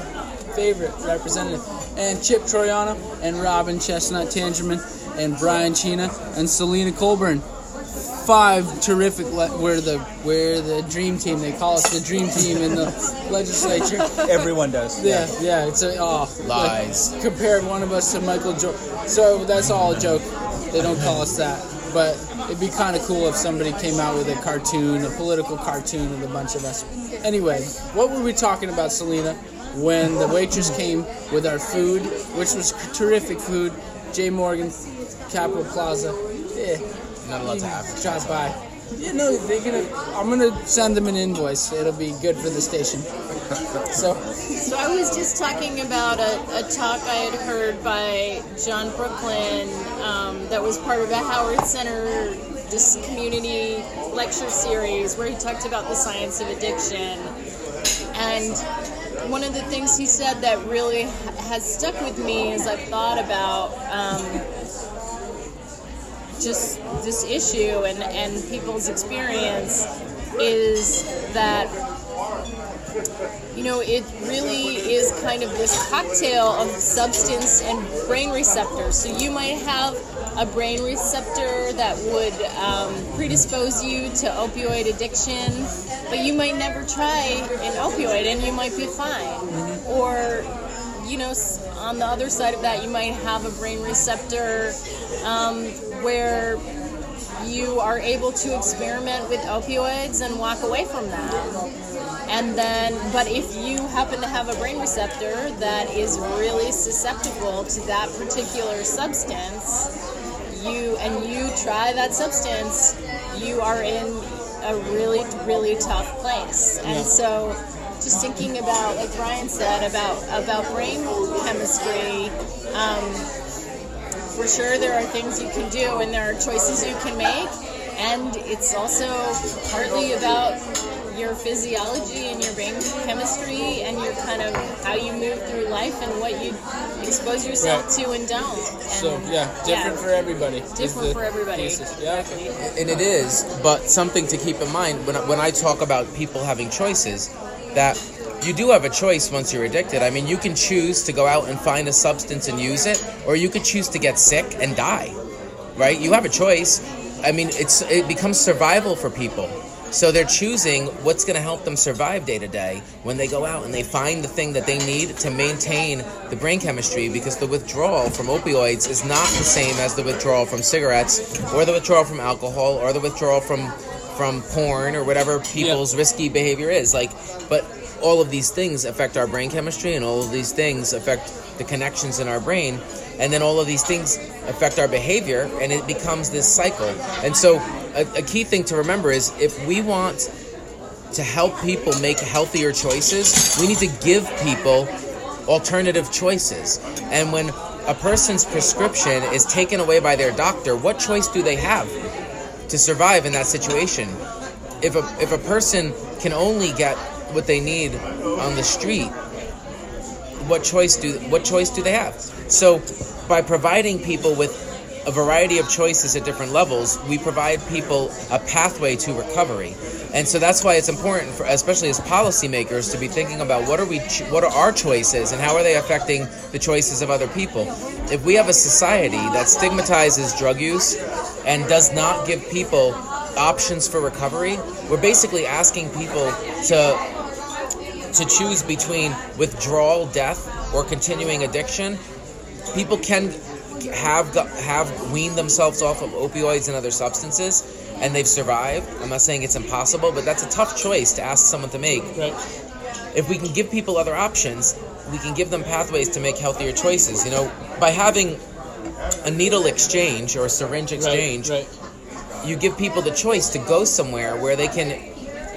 favorite representative, and Chip Troiano, and Robin Chesnut-Tangerman, and Brian Cina, and Selene Colburn. Five terrific. Le- we're the we're the dream team. They call us the dream team in the legislature. Everyone does. Yeah, yeah, it's a oh Lies. like, compared one of us to Michael Jordan. So that's all a joke. They don't call us that, but it'd be kind of cool if somebody came out with a cartoon, a political cartoon of a bunch of us. Anyway, what were we talking about, Selene? When the waitress came with our food, which was terrific food, J. Morgan, Capitol Plaza. Yeah, Not allowed to have. drop by. Yeah, no, they're gonna. I'm gonna send them an invoice. It'll be good for the station. <laughs> So. So I was just talking about a, a talk I had heard by John Brooklyn um, that was part of a Howard Center this community lecture series where he talked about the science of addiction. And one of the things he said that really has stuck with me as I've thought about um, just this issue and, and people's experience is that you know, it really is kind of this cocktail of substance and brain receptors. So you might have a brain receptor that would um, predispose you to opioid addiction, but you might never try an opioid and you might be fine. Or, you know, on the other side of that, you might have a brain receptor um, where you are able to experiment with opioids and walk away from that. And then, but if you happen to have a brain receptor that is really susceptible to that particular substance, you and you try that substance, you are in a really, really tough place. And so, just thinking about, like Brian said, about about brain chemistry. Um, for sure there are things you can do and there are choices you can make and it's also partly about your physiology and your brain chemistry and your kind of how you move through life and what you expose yourself Right. to and don't. And So yeah, different for everybody. Different for everybody. thesis. Yeah. and it is but something to keep in mind when I, when I talk about people having choices that you do have a choice once you're addicted. I mean you can choose to go out and find a substance and use it or you could choose to get sick and die right? You have a choice. I mean it's it becomes survival for people. So they're choosing what's going to help them survive day to day when they go out and they find the thing that they need to maintain the brain chemistry because the withdrawal from opioids is not the same as the withdrawal from cigarettes or the withdrawal from alcohol or the withdrawal from from porn or whatever people's risky behavior is like but all of these things affect our brain chemistry and all of these things affect the connections in our brain and then all of these things affect our behavior and it becomes this cycle. And so a, a key thing to remember is if we want to help people make healthier choices we need to give people alternative choices. And when a person's prescription is taken away by their doctor what choice do they have to survive in that situation if a if a person can only get what they need on the street, what choice do what choice do they have? So by providing people with a variety of choices at different levels, we provide people a pathway to recovery. And so that's why it's important for especially as policymakers to be thinking about what are we what are our choices and how are they affecting the choices of other people. If we have a society that stigmatizes drug use and does not give people options for recovery, we're basically asking people to to choose between withdrawal, death, or continuing addiction, people can have got, have weaned themselves off of opioids and other substances, and they've survived. I'm not saying it's impossible, but that's a tough choice to ask someone to make. Right. If we can give people other options, we can give them pathways to make healthier choices. You know, by having a needle exchange or a syringe exchange, Right. you give people the choice to go somewhere where they can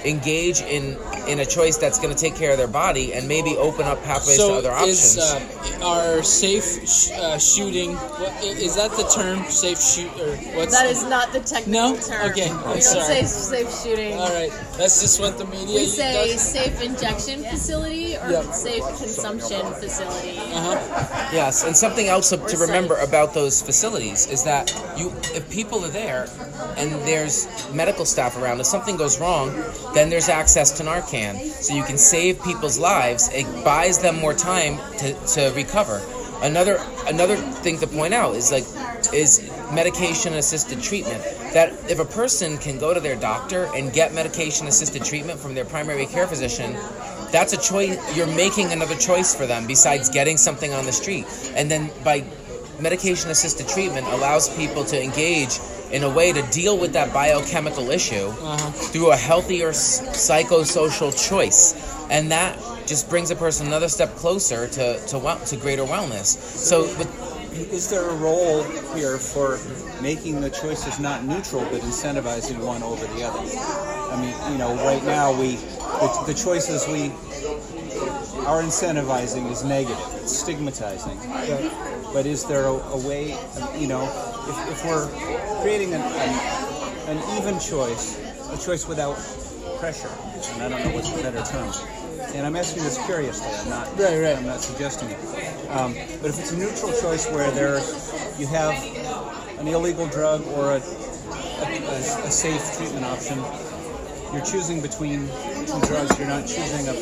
engage in in a choice that's going to take care of their body and maybe open up pathways to other options. is uh, our safe sh- uh, shooting? What, i- is that the term? Safe shoot or what's? That is not the technical No? term. Okay, I'm don't sorry. say safe shooting. All right. That's just what the media. We say does. safe injection facility or Yep. safe consumption facility. Uh-huh. Yes, and something else to, to Or remember sites. about those facilities is that you, if people are there and there's medical staff around, if something goes wrong, then there's access to Narcan, so you can save people's lives. It buys them more time to, to recover. Another another thing to point out is like is medication assisted treatment. That if a person can go to their doctor and get medication assisted treatment from their primary care physician, that's a choice you're making another choice for them besides getting something on the street and then by medication assisted treatment allows people to engage in a way to deal with that biochemical issue uh-huh. through a healthier psychosocial choice and that just brings a person another step closer to to, to greater wellness so with, Is there a role here for making the choices not neutral but incentivizing one over the other? I mean, you know, right now we the, the choices we are incentivizing is negative. It's stigmatizing. But is there a, a way, you know, if, if we're creating an, an, an even choice, a choice without pressure, and I don't know what's the better term. And I'm asking this curiously. I'm not. Right, right. I'm not suggesting it. Um, but if it's a neutral choice where there, you have an illegal drug or a, a, a, a safe treatment option, you're choosing between two drugs. You're not choosing a,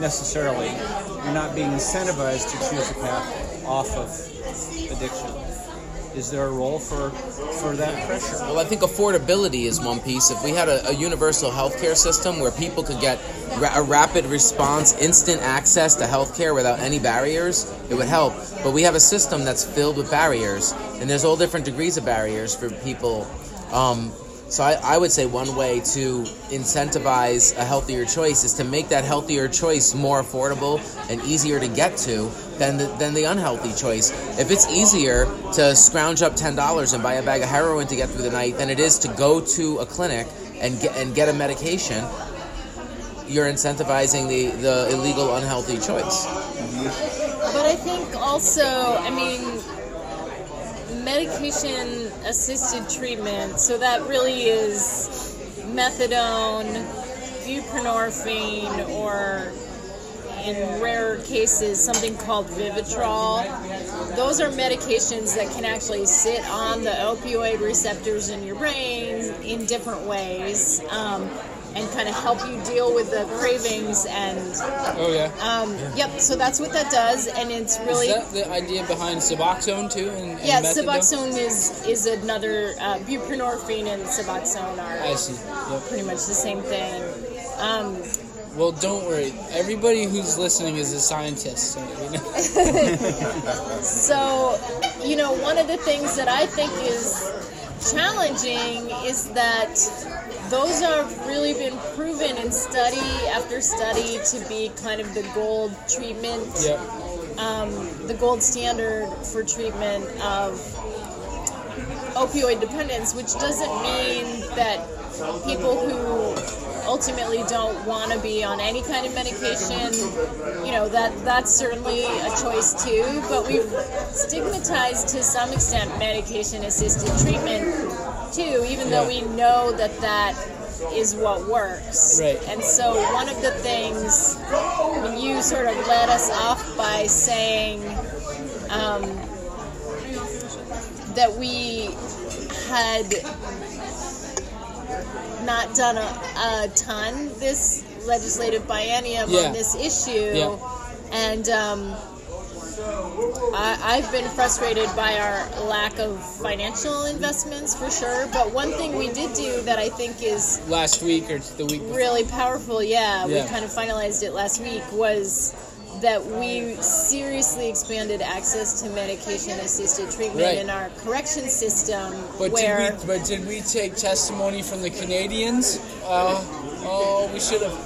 necessarily. You're not being incentivized to choose a path off of addiction. Is there a role for for that pressure? Well, I think affordability is one piece. If we had a, a universal healthcare system where people could get ra- a rapid response, instant access to healthcare without any barriers, it would help. But we have a system that's filled with barriers, and there's all different degrees of barriers for people. Um, so I, I would say one way to incentivize a healthier choice is to make that healthier choice more affordable and easier to get to than the, than the unhealthy choice. If it's easier to scrounge up ten dollars and buy a bag of heroin to get through the night than it is to go to a clinic and get and get a medication, you're incentivizing the, the illegal unhealthy choice. But I think also, I mean, medication assisted treatment, so that really is methadone, buprenorphine, or in rare cases, something called Vivitrol. Those are medications that can actually sit on the opioid receptors in your brain in different ways um, and kind of help you deal with the cravings and Oh yeah. um, yep, so that's what that does, and it's really Is that the idea behind Suboxone too? And, and yeah. Suboxone is is another uh, buprenorphine and Suboxone I are see. Yep. pretty much the same thing. Um, Well, don't worry. Everybody who's listening is a scientist. So, you know. <laughs> so, you know, one of the things that I think is challenging is that those have really been proven in study after study to be kind of the gold treatment. Yep. um, the gold standard for treatment of opioid dependence, which doesn't mean that people who ultimately don't want to be on any kind of medication, you know, that that's certainly a choice too. But we've stigmatized to some extent medication assisted treatment too, even though we know that that is what works. Right. And so one of the things you sort of led us off by saying um, that we had not done a, a ton this legislative biennium Yeah. on this issue. Yeah. And um, I, I've been frustrated by our lack of financial investments for sure. But one thing we did do that I think is Last week or the week before. really powerful, yeah, Yeah. we kind of finalized it last week, was that we seriously expanded access to medication assisted treatment Right. in our correction system. But where did we? But did we take testimony from the Canadians? Uh, oh, we should have.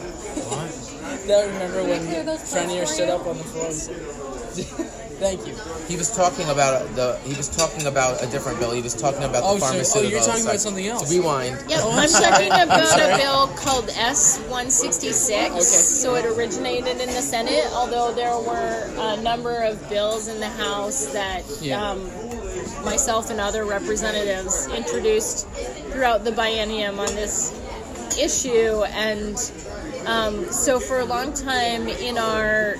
That remember when Frenier stood up on the floor? <laughs> and said- Thank you. He was talking about the. He was talking about a different bill. He was talking about the Oh, so- oh, you're talking about something else. Rewind. Yeah, Oh, I'm <laughs> I'm sorry. talking about a bill called S one sixty six. Okay. So it originated in the Senate, although there were a number of bills in the House that Yeah. um, myself and other representatives introduced throughout the biennium on this issue. And um, so for a long time in our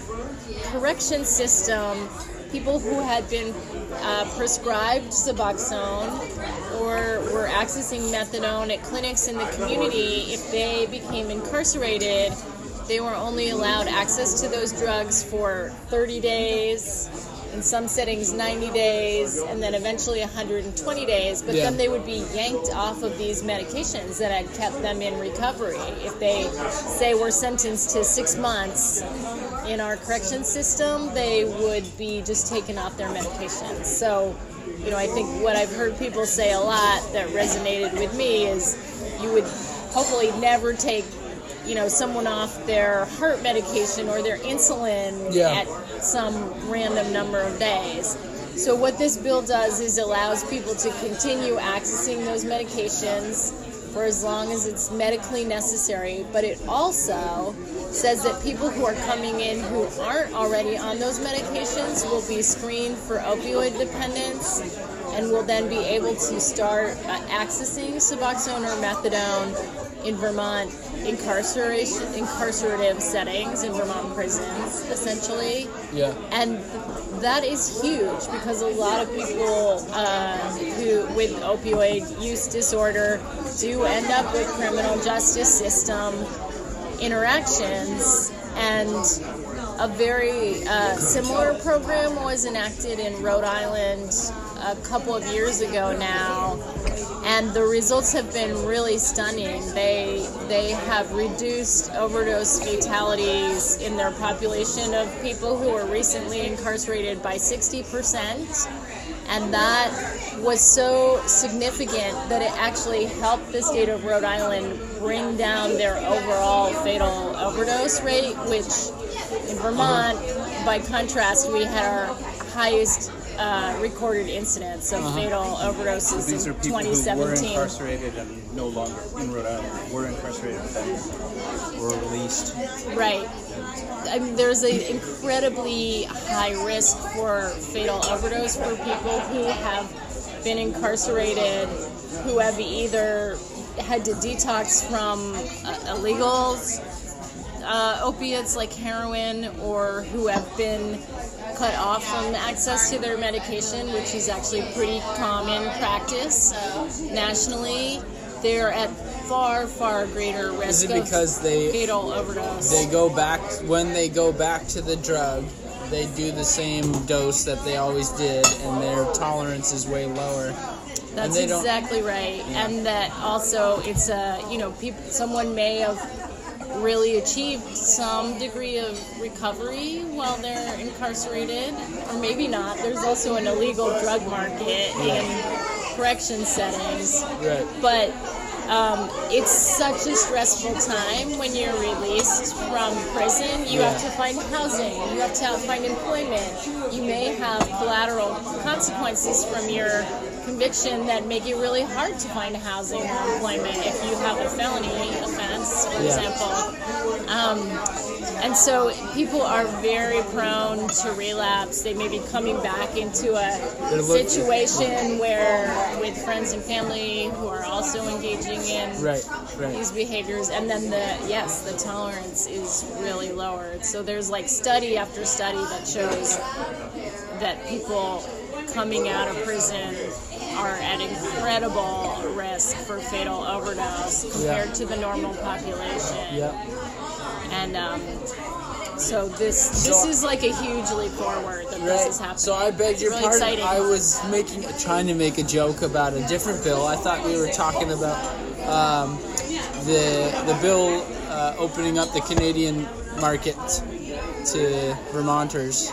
correction system, people who had been uh, prescribed Suboxone or were accessing methadone at clinics in the community, if they became incarcerated, they were only allowed access to those drugs for 30 days, in some settings 90 days, and then eventually 120 days. But Yeah. then they would be yanked off of these medications that had kept them in recovery. If they, say, were sentenced to six months in our correction system, they would be just taken off their medications. So, you know, I think what I've heard people say a lot that resonated with me is you would hopefully never take, you know, someone off their heart medication or their insulin Yeah. at some random number of days. So what this bill does is allows people to continue accessing those medications for as long as it's medically necessary, but it also says that people who are coming in who aren't already on those medications will be screened for opioid dependence and will then be able to start uh, accessing Suboxone or methadone in Vermont incarceration incarcerative settings in Vermont prisons essentially Yeah. and that is huge because a lot of people uh, who with opioid use disorder do end up with criminal justice system interactions and a very uh, similar program was enacted in Rhode Island a couple of years ago now and the results have been really stunning. They they have reduced overdose fatalities in their population of people who were recently incarcerated by 60%. And that was so significant that it actually helped the state of Rhode Island bring down their overall fatal overdose rate, which in Vermont, by contrast, we had our highest uh, recorded incidents of fatal overdoses These are in people who were 2017. incarcerated and no longer in Rhode Island. Were incarcerated and were released. Right. I mean, there's an incredibly high risk for fatal overdose for people who have been incarcerated, who have either had to detox from uh, illegals, uh, opiates like heroin, or who have been cut off from access to their medication, which is actually pretty common practice nationally. They're at far, far greater risk Is it of because they fatal overdose. they go back when they go back to the drug? They do the same dose that they always did, and their tolerance is way lower. That's exactly right, and that also it's a you know people someone may have really achieved some degree of recovery while they're incarcerated, or maybe not. There's also an illegal drug market in correction settings, Right. but um, it's such a stressful time when you're released from prison. You have to find housing, you have to find employment. You may have collateral consequences from your conviction that make it really hard to find housing or employment if you have a felony offense, for Yeah. example. Um, and so people are very prone to relapse. They may be coming back into a situation where, with friends and family who are also engaging in Right, right. these behaviors, and then the yes, the tolerance is really lowered. So there's like study after study that shows that people coming out of prison are at incredible risk for fatal overdose compared to the normal population. Yep. And um, so this this So- is like a huge leap forward that this is happening. So I beg It's your really pardon. exciting. I was making, trying to make a joke about a different bill. I thought we were talking about um, the the bill uh, opening up the Canadian market to Vermonters.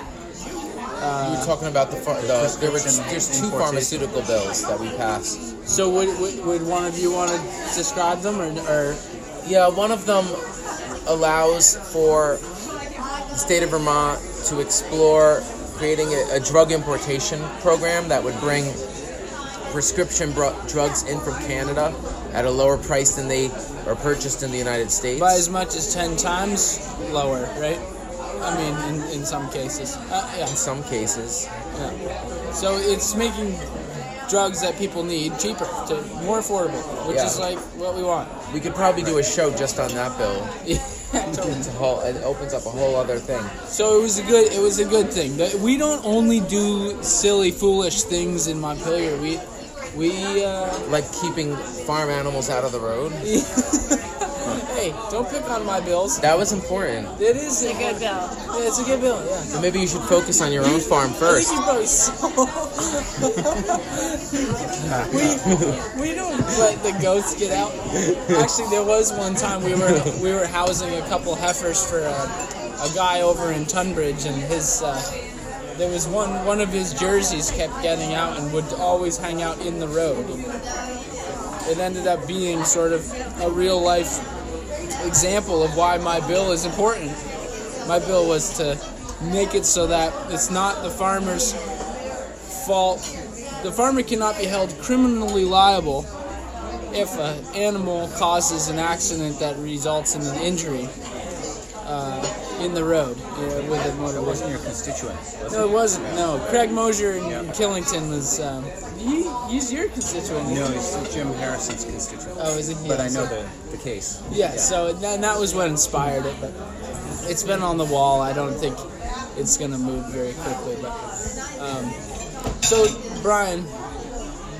You were talking about the, far, the there were, there's two pharmaceutical bills that we passed. So would, would, would one of you want to describe them, or, or Yeah, one of them allows for the state of Vermont to explore creating a, a drug importation program that would bring prescription bro- drugs in from Canada at a lower price than they are purchased in the United States. by as much as ten times lower, right? I mean, in, in some cases. Uh, yeah. in some cases. Yeah. So it's making drugs that people need cheaper, to, more affordable, which Yeah. is like what we want. We could probably do a show just on that bill. <laughs> Yeah, totally. It's a whole, it opens up a whole other thing. So it was a good. It was a good thing. That We don't only do silly, foolish things in Montpelier. We we. Uh, Like keeping farm animals out of the road. <laughs> hey, don't pick on my bills. That was important. It is It's a good bill. Yeah, it's a good bill. Yeah. So maybe you should focus on your own farm I think first. you probably <laughs> we, we don't let the goats get out. Actually, there was one time we were we were housing a couple heifers for a, a guy over in Tunbridge, and his uh, there was one one of his jerseys kept getting out and would always hang out in the road. It ended up being sort of a real life example of why my bill is important. My bill was to make it so that it's not the farmer's fault. The farmer cannot be held criminally liable if an animal causes an accident that results in an injury uh, in the road yeah, with a motor It wasn't your constituent. was No, it wasn't. No, Craig Mosier in, in Killington was. Um, he, he's your constituent. No, it's Jim Harrison's constituent. Oh, is it? But Yeah, I know the, the case. Yeah, so that, that was what inspired it, but it's been on the wall. I don't think it's gonna move very quickly. But um, so, Brian,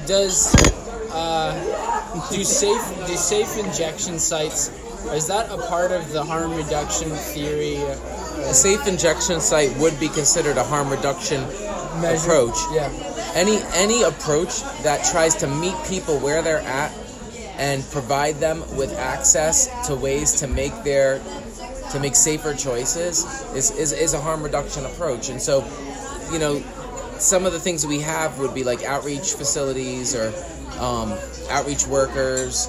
does uh, do safe do safe injection sites? Is that a part of the harm reduction theory A safe injection site would be considered a harm reduction measure? approach. Yeah, Any any approach that tries to meet people where they're at and provide them with access to ways to make their to make safer choices is, is, is a harm reduction approach. And so, you know, some of the things that we have would be like outreach facilities or um, outreach workers,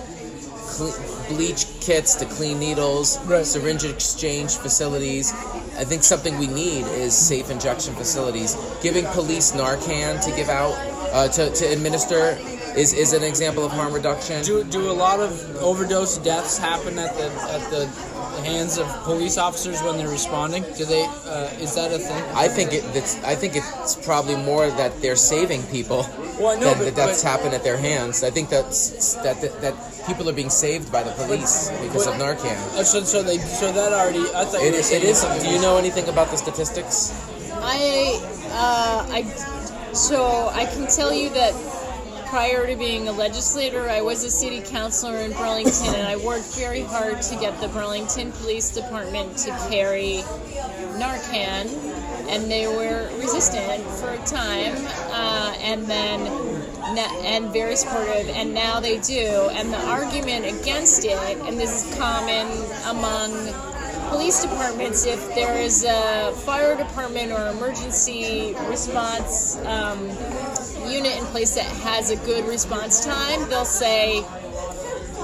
cle bleach kits to clean needles, Right. syringe exchange facilities. I think something we need is safe injection facilities. Giving police Narcan to give out, uh, to, to administer, is, is an example of harm reduction. do do a lot of overdose deaths happen at the at the hands of police officers when they're responding? Do they? Uh, is that a thing? I think it, it's, I think it's probably more that they're saving people Well, I know, than but- that that's but- happened at their hands. I think that's that, that that people are being saved by the police because of Narcan. Oh, so, so they so that already I thought it, you were it is. Do you know anything about the statistics? I, uh, I, so I can tell you that prior to being a legislator, I was a city councilor in Burlington, and I worked very hard to get the Burlington Police Department to carry Narcan, and they were resistant for a time, uh, and then and very supportive, and now they do. And the argument against it, and this is common among police departments, if there is a fire department or emergency response um, unit in place that has a good response time, they'll say,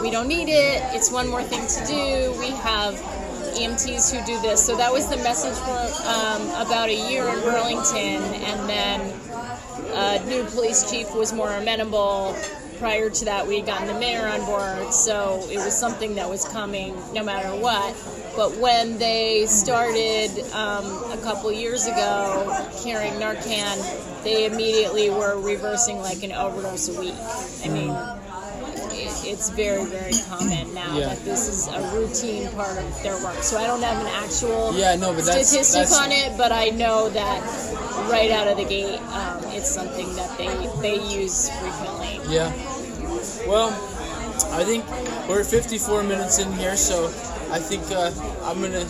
we don't need it, it's one more thing to do, we have EMTs who do this. So that was the message for um, about a year in Burlington, and then uh, new police chief was more amenable. Prior to that, we had gotten the mayor on board, so it was something that was coming no matter what. But when they started um, a couple years ago carrying Narcan, they immediately were reversing like an overdose a week. I mean, it, it's very, very common now Yeah. that this is a routine part of their work. So I don't have an actual Yeah, no, but that's- statistic that's- on it, but I know that right out of the gate, um, it's something that they they use frequently. Yeah. Well, I think we're 54 minutes in here, so I think uh, I'm gonna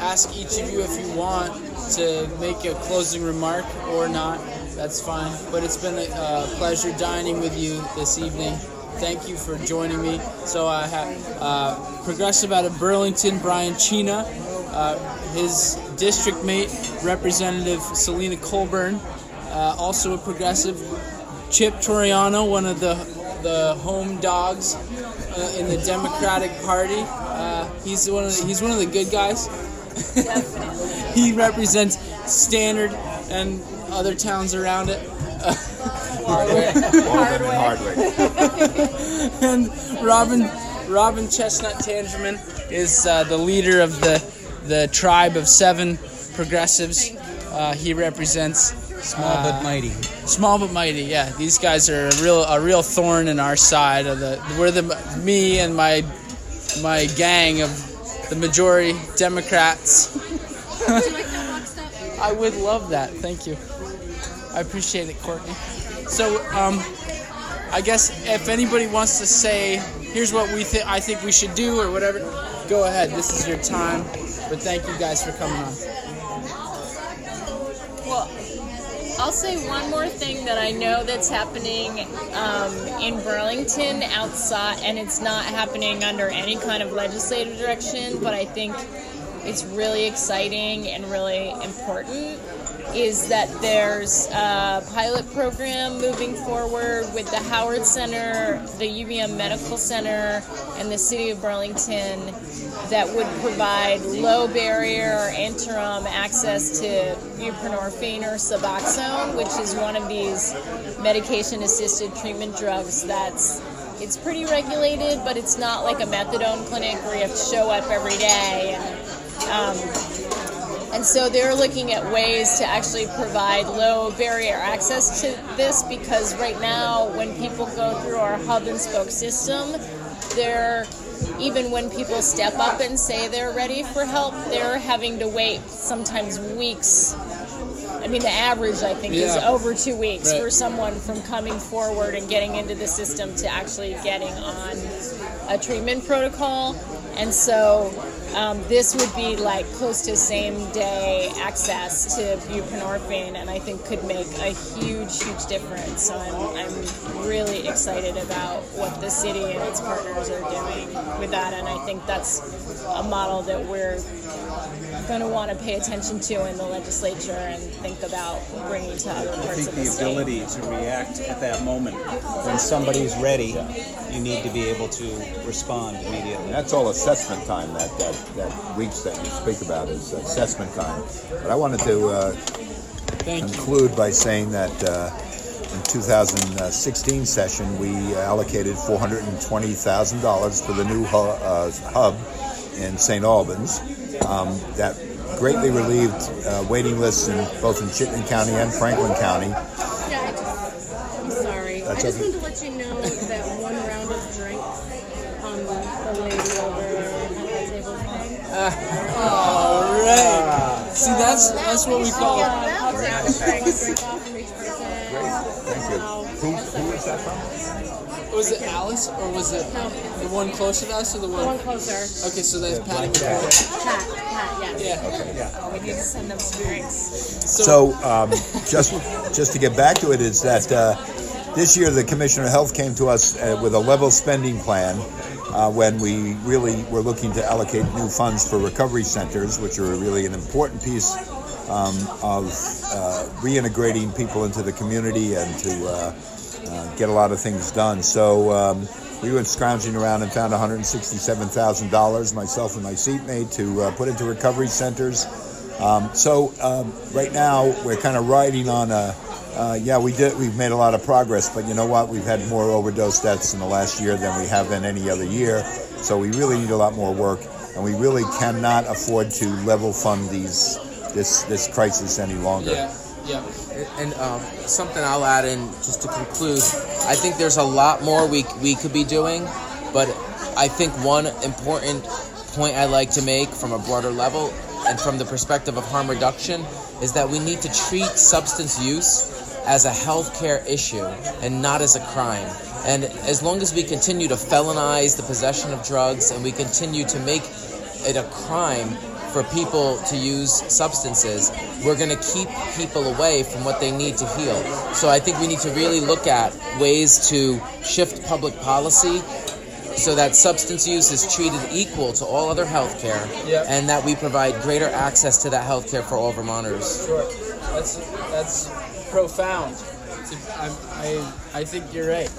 ask each of you if you want to make a closing remark or not. That's fine. But it's been a uh, pleasure dining with you this evening. Thank you for joining me. So I have uh, progressive out of Burlington, Brian Cina, uh, his district mate, Representative Selene Colburn, uh, also a progressive, Chip Troiano, one of the the home dogs uh, in the Democratic Party. Uh, he's one of the, he's one of the good guys. <laughs> he represents Stannard and other towns around it. And <laughs> Hardwick. <laughs> and Robin Robin Chesnut-Tangerman is uh, the leader of the the tribe of seven progressives. Uh, he represents Small but mighty. small but mighty. Yeah, these guys are a real a real thorn in our side of the. We're the me and my my gang of the majority Democrats. <laughs> I would love that. Thank you. I appreciate it, Courtney. So, um, I guess if anybody wants to say, here's what we think I think we should do or whatever, go ahead. This is your time. But thank you guys for coming on. Well, I'll say one more thing that I know that's happening um, in Burlington outside, and it's not happening under any kind of legislative direction, but I think it's really exciting and really important. Is that there's a pilot program moving forward with the Howard Center, the UVM Medical Center, and the City of Burlington that would provide low barrier or interim access to buprenorphine or Suboxone, which is one of these medication assisted treatment drugs that's it's pretty regulated, but it's not like a methadone clinic where you have to show up every day. And um, and so they're looking at ways to actually provide low barrier access to this because right now, when people go through our hub and spoke system, they're even when people step up and say they're ready for help, they're having to wait sometimes weeks. I mean, the average I think is over two weeks Right. for someone from coming forward and getting into the system to actually getting on a treatment protocol. And so um, this would be like close to same day access to buprenorphine, and I think could make a huge, huge difference. So I'm, I'm really excited about what the city and its partners are doing with that, and I think that's a model that we're going to want to pay attention to in the legislature and think about bringing to other I think of the, the state. ability to react at that moment when somebody's ready, you need to be able to respond immediately. That's all assessment time. That that that weeks that you speak about is assessment time. But I wanted to uh, Thank you. conclude by saying that uh, in 2016 session we allocated $420,000 for the new hu- uh, hub in St. Albans. Um, that greatly relieved uh, waiting lists in both in Chittenden County and Franklin County. Yeah, I just, I'm sorry. That's I just okay. See, that's that's what we call. I'll take a drink, drink off from each person. Thank you. Who, who is that from? Was it Alice or was it No. the one closer to us or the The one one? closer. Okay, so that's Patty. Pat, Pat, yes. Yeah. We need to send them some drinks. So, um, just just to get back to it, is that uh, this year the Commissioner of Health came to us uh, with a level spending plan uh, when we really were looking to allocate new funds for recovery centers, which are really an important piece um, of uh, reintegrating people into the community and to uh, uh, get a lot of things done. So. Um, we went scrounging around and found $167,000, myself and my seatmate, to uh, put into recovery centers. Um, so um, right now we're kind of riding on a, Uh, yeah, we did. We've made a lot of progress, but you know what? We've had more overdose deaths in the last year than we have in any other year. So we really need a lot more work, and we really cannot afford to level fund these this this crisis any longer. Yeah, yeah. And um, something I'll add in just to conclude, I think there's a lot more we, we could be doing, but I think one important point I like to make from a broader level and from the perspective of harm reduction is that we need to treat substance use as a healthcare issue and not as a crime. And as long as we continue to felonize the possession of drugs and we continue to make it a crime for people to use substances, we're going to keep people away from what they need to heal. So I think we need to really look at ways to shift public policy so that substance use is treated equal to all other healthcare Yep. and that we provide greater access to that healthcare for all Vermonters. Sure. That's that's profound. I a- I, I I think you're right.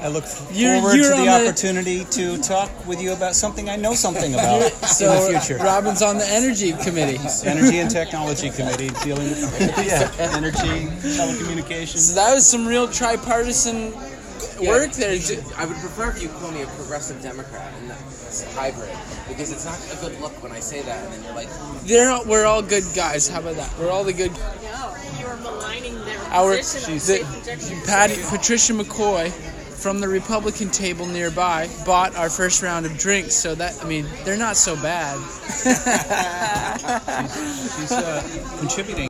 I look You're- forward you're to on the the- opportunity to talk with you about something I know something <laughs> about So in the future. Robin's on the energy committee. Energy and Technology Committee dealing with <laughs> yeah, <laughs> energy, telecommunications. So that was some real tripartisan work there. I would prefer if you call me a progressive Democrat and not hybrid because it's not a good look when I say that and then you're like, They're all, we're all good guys. How about that? We're all the good. No, you were maligning their Our position on the. Patty Patricia McCoy from the Republican table nearby bought our first round of drinks. So that I mean they're not so bad. <laughs> She's uh, contributing.